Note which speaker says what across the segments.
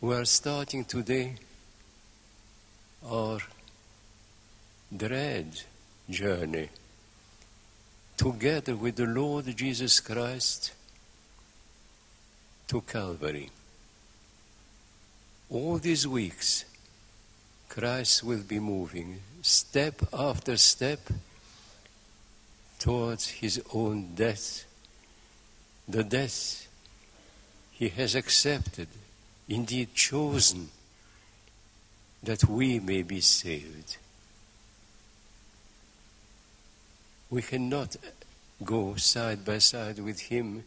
Speaker 1: We are starting today our dread journey together with the Lord Jesus Christ to Calvary. All these weeks, Christ will be moving step after step towards his own death, the death he has accepted, indeed chosen, that we may be saved. We cannot go side by side with him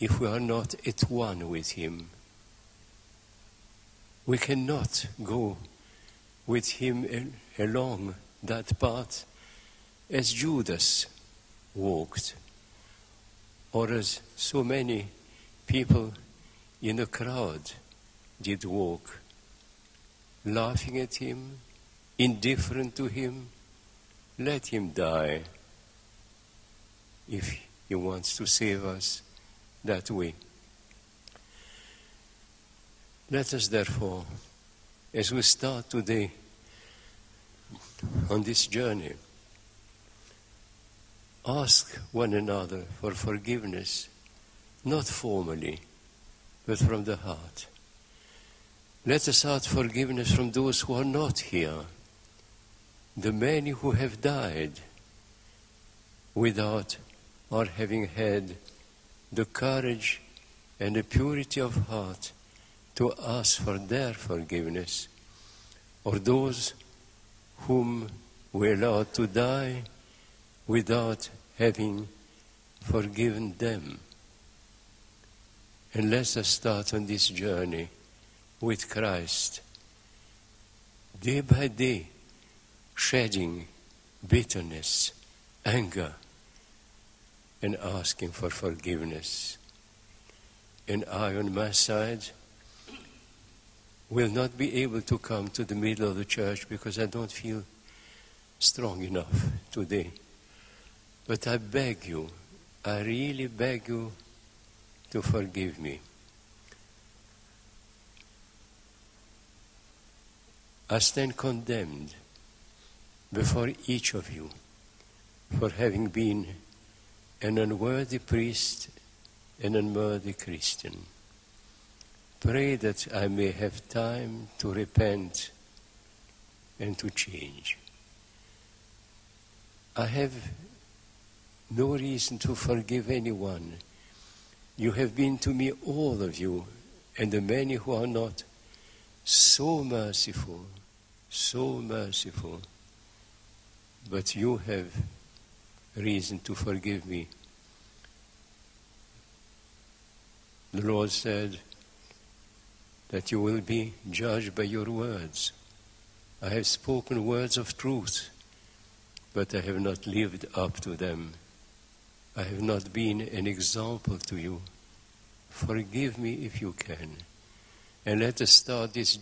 Speaker 1: if we are not at one with him. We cannot go with him along that path as Judas walked, or as so many people in the crowd did walk, laughing at him, indifferent to him. Let him die if he wants to save us that way. Let us therefore, as we start today on this journey, ask one another for forgiveness, not formally, but from the heart. Let us ask forgiveness from those who are not here, the many who have died without or having had the courage and the purity of heart to ask for their forgiveness, or those whom we allowed to die without having forgiven them. And let us start on this journey with Christ, day by day, shedding bitterness, anger, and asking for forgiveness. And I, on my side, will not be able to come to the middle of the church because I don't feel strong enough today. But I beg you, I really beg you to forgive me. I stand condemned before each of you for having been an unworthy priest, an unworthy Christian. Pray that I may have time to repent and to change. I have no reason to forgive anyone. You have been to me, all of you, and the many who are not, so merciful, so merciful. But you have reason to forgive me. The Lord said that you will be judged by your words. I have spoken words of truth, but I have not lived up to them. I have not been an example to you. Forgive me if you can. And let us start this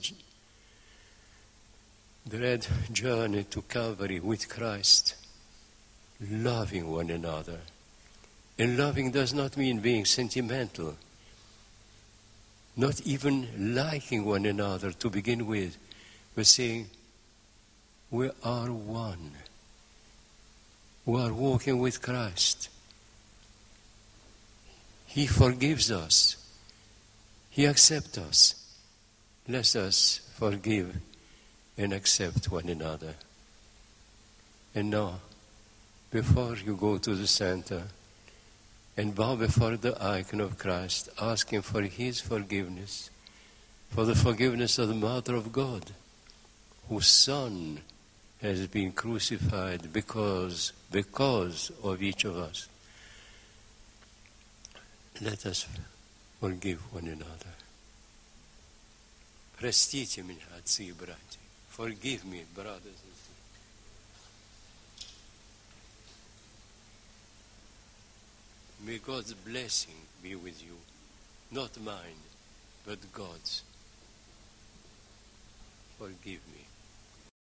Speaker 1: dread journey to Calvary with Christ, loving one another. And loving does not mean being sentimental, not even liking one another to begin with, but saying, We are one. We are walking with Christ. He forgives us. He accepts us. Let us forgive and accept one another. And now, before you go to the center and bow before the icon of Christ, asking for His forgiveness, for the forgiveness of the Mother of God, whose Son has been crucified because, because of each of us. Let us forgive one another. Простите меня, отцы и братья. Forgive me, brothers and sisters. May God's blessing be with you, not mine, but God's. Forgive me.